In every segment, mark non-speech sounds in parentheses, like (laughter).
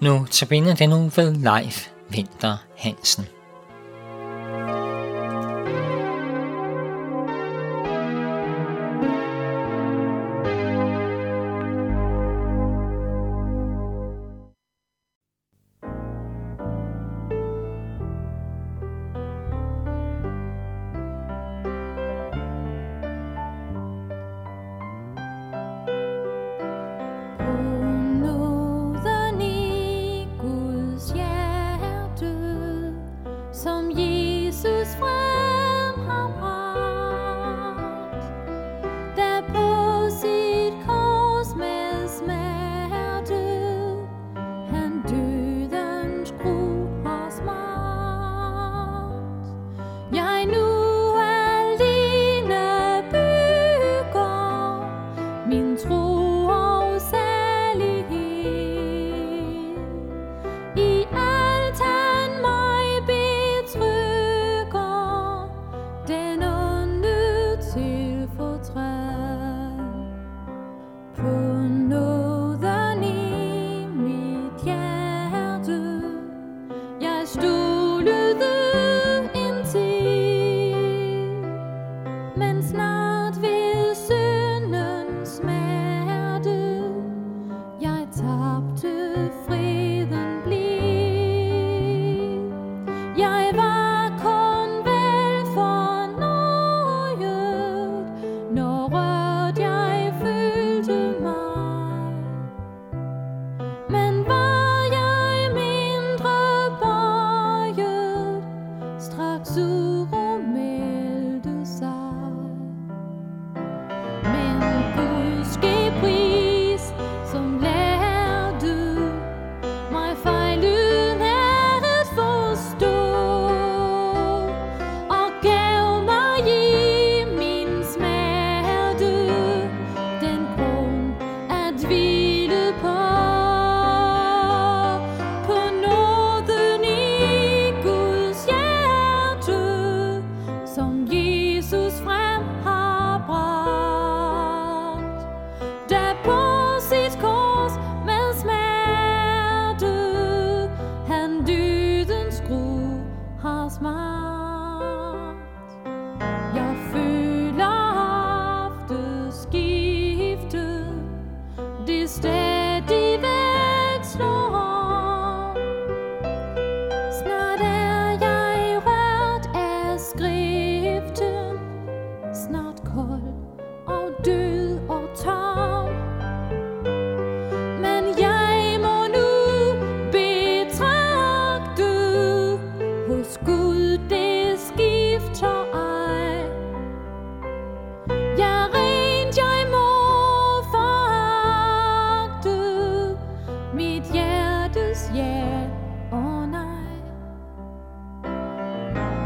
Nu tabiner den nu ved Leif Vinter Hansen.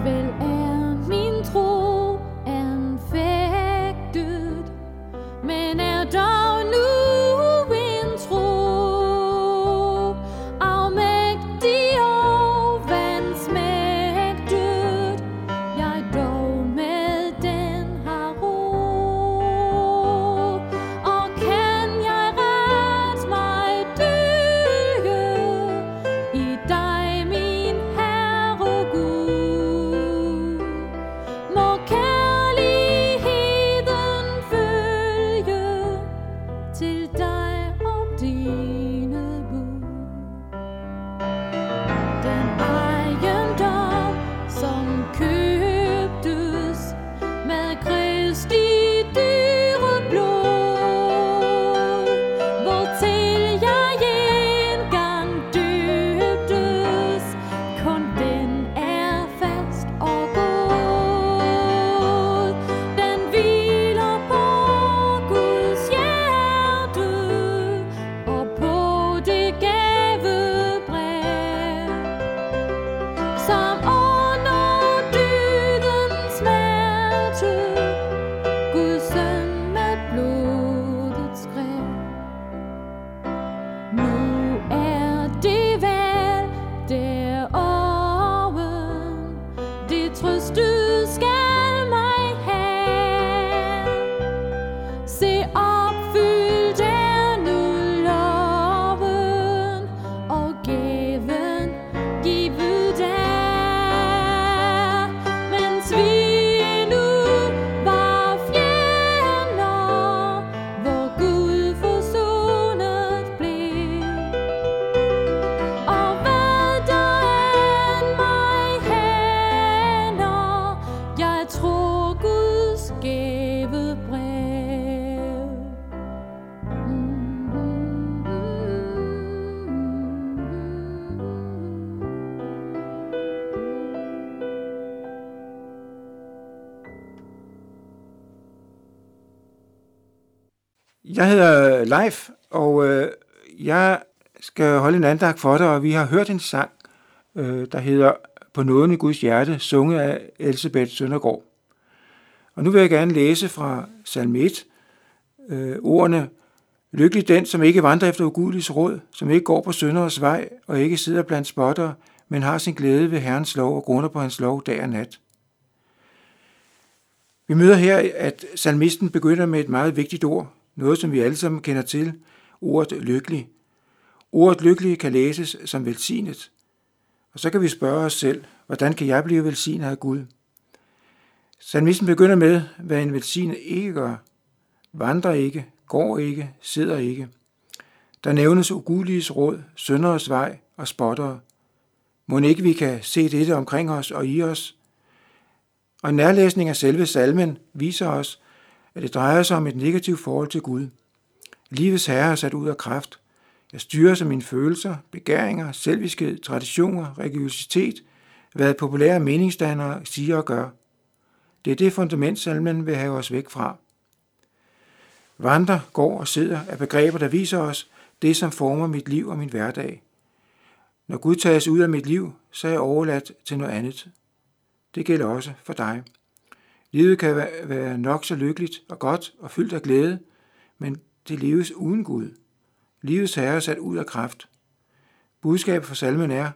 lever Jeg hedder Leif, og øh, jeg skal holde en andagt for dig, og vi har hørt en sang, øh, der hedder På nåden i Guds hjerte, sunget af Elisabeth Søndergaard. Og nu vil jeg gerne læse fra salme 1, øh, ordene Lykkelig den, som ikke vandrer efter ugudeliges råd, som ikke går på sønderes vej og ikke sidder blandt spotter, men har sin glæde ved Herrens lov og grunder på hans lov dag og nat. Vi møder her, at salmisten begynder med et meget vigtigt ord, noget som vi alle sammen kender til, ordet lykkelig. Ordet lykkelig kan læses som velsignet. Og så kan vi spørge os selv, hvordan kan jeg blive velsignet af Gud? Salmisten begynder med, hvad en velsignet ikke gør. Vandrer ikke, går ikke, sidder ikke. Der nævnes ugudeliges råd, sønderes vej og spottere. Må ikke vi kan se dette omkring os og i os? Og en nærlæsning af selve salmen viser os, at det drejer sig om et negativt forhold til Gud. Livets herre er sat ud af kraft. Jeg styrer sig mine følelser, begæringer, selviskhed, traditioner, religiøsitet, hvad populære meningsdannere siger og gør. Det er det fundament, salmen vil have os væk fra. Vandrer, går og sidder er begreber, der viser os det, som former mit liv og min hverdag. Når Gud tages ud af mit liv, så er jeg overladt til noget andet. Det gælder også for dig. Livet kan være nok så lykkeligt og godt og fyldt af glæde, men det leves uden Gud. Livets herre er sat ud af kraft. Budskabet for salmen er,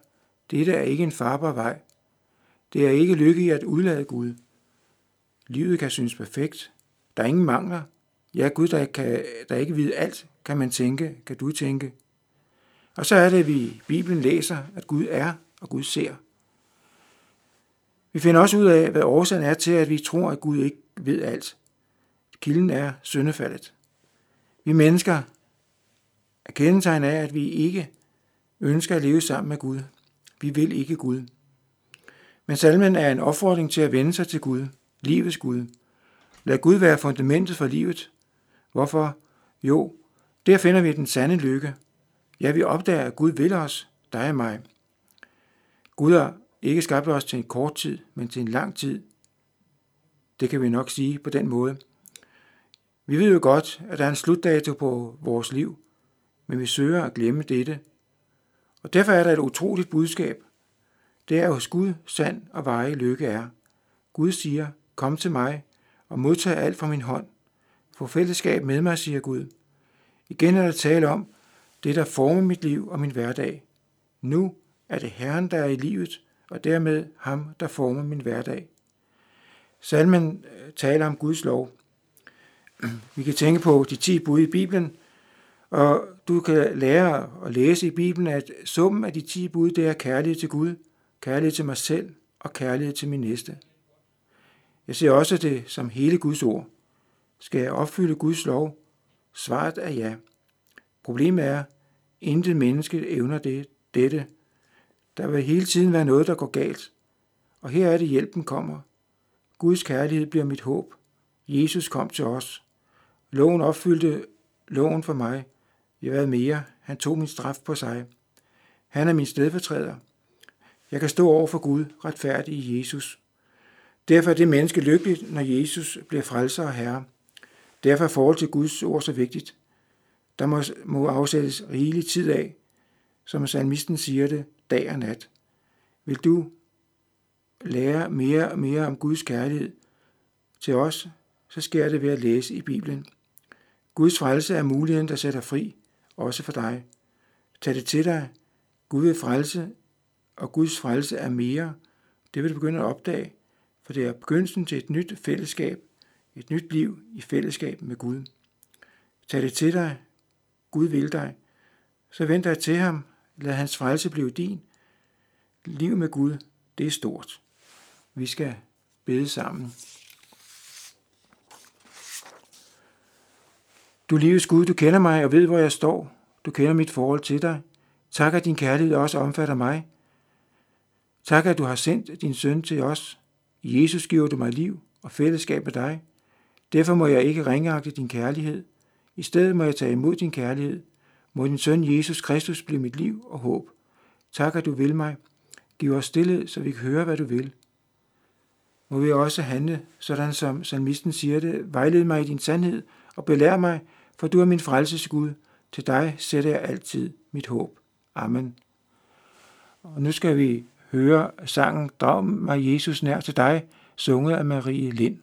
dette er ikke en farbar vej. Det er ikke lykke i at udlade Gud. Livet kan synes perfekt. Der er ingen mangler. Ja, Gud, der, kan, der ikke ved alt, kan man tænke, kan du tænke. Og så er det, at vi i Bibelen læser, at Gud er, og Gud ser. Vi finder også ud af, hvad årsagen er til, at vi tror, at Gud ikke ved alt. Kilden er syndefaldet. Vi mennesker er kendetegn af, at vi ikke ønsker at leve sammen med Gud. Vi vil ikke Gud. Men salmen er en opfordring til at vende sig til Gud, livets Gud. Lad Gud være fundamentet for livet. Hvorfor? Jo, der finder vi den sande lykke. Ja, vi opdager, at Gud vil os, dig og mig. Gud har ikke skabte os til en kort tid, men til en lang tid. Det kan vi nok sige på den måde. Vi ved jo godt, at der er en slutdato på vores liv, men vi søger at glemme dette. Og derfor er der et utroligt budskab. Det er hos Gud sand og veje lykke er. Gud siger, kom til mig og modtag alt fra min hånd. Få fællesskab med mig, siger Gud. Igen er der tale om det, der former mit liv og min hverdag. Nu er det Herren, der er i livet, og dermed ham, der former min hverdag. Salmen øh, taler om Guds lov. (clears throat) Vi kan tænke på de ti bud i Bibelen, og du kan lære at læse i Bibelen, at summen af de ti bud, det er kærlighed til Gud, kærlighed til mig selv og kærlighed til min næste. Jeg ser også det som hele Guds ord. Skal jeg opfylde Guds lov? Svaret er ja. Problemet er, intet menneske evner det, dette. Der vil hele tiden være noget, der går galt. Og her er det, hjælpen kommer. Guds kærlighed bliver mit håb. Jesus kom til os. Loven opfyldte loven for mig. Jeg hvad mere? Han tog min straf på sig. Han er min stedfortræder. Jeg kan stå over for Gud retfærdig i Jesus. Derfor er det menneske lykkeligt, når Jesus bliver frelser og herre. Derfor er forhold til Guds ord så vigtigt. Der må, må afsættes rigelig tid af, som salmisten siger det, dag og nat. Vil du lære mere og mere om Guds kærlighed til os, så sker det ved at læse i Bibelen. Guds frelse er muligheden, der sætter fri, også for dig. Tag det til dig. Gud vil frelse, og Guds frelse er mere. Det vil du begynde at opdage, for det er begyndelsen til et nyt fællesskab, et nyt liv i fællesskab med Gud. Tag det til dig. Gud vil dig. Så vend dig til ham. Lad hans frelse blive din. Liv med Gud, det er stort. Vi skal bede sammen. Du livets Gud, du kender mig og ved, hvor jeg står. Du kender mit forhold til dig. Tak, at din kærlighed også omfatter mig. Tak, at du har sendt din søn til os. I Jesus giver du mig liv og fællesskab med dig. Derfor må jeg ikke ringeagte din kærlighed. I stedet må jeg tage imod din kærlighed. Må din søn Jesus Kristus blive mit liv og håb. Tak, at du vil mig. Giv os stillhed, så vi kan høre, hvad du vil. Må vi også handle, sådan som salmisten siger det, vejled mig i din sandhed og belær mig, for du er min frelses Gud. Til dig sætter jeg altid mit håb. Amen. Og nu skal vi høre sangen Drag mig Jesus nær til dig, sunget af Marie Lind.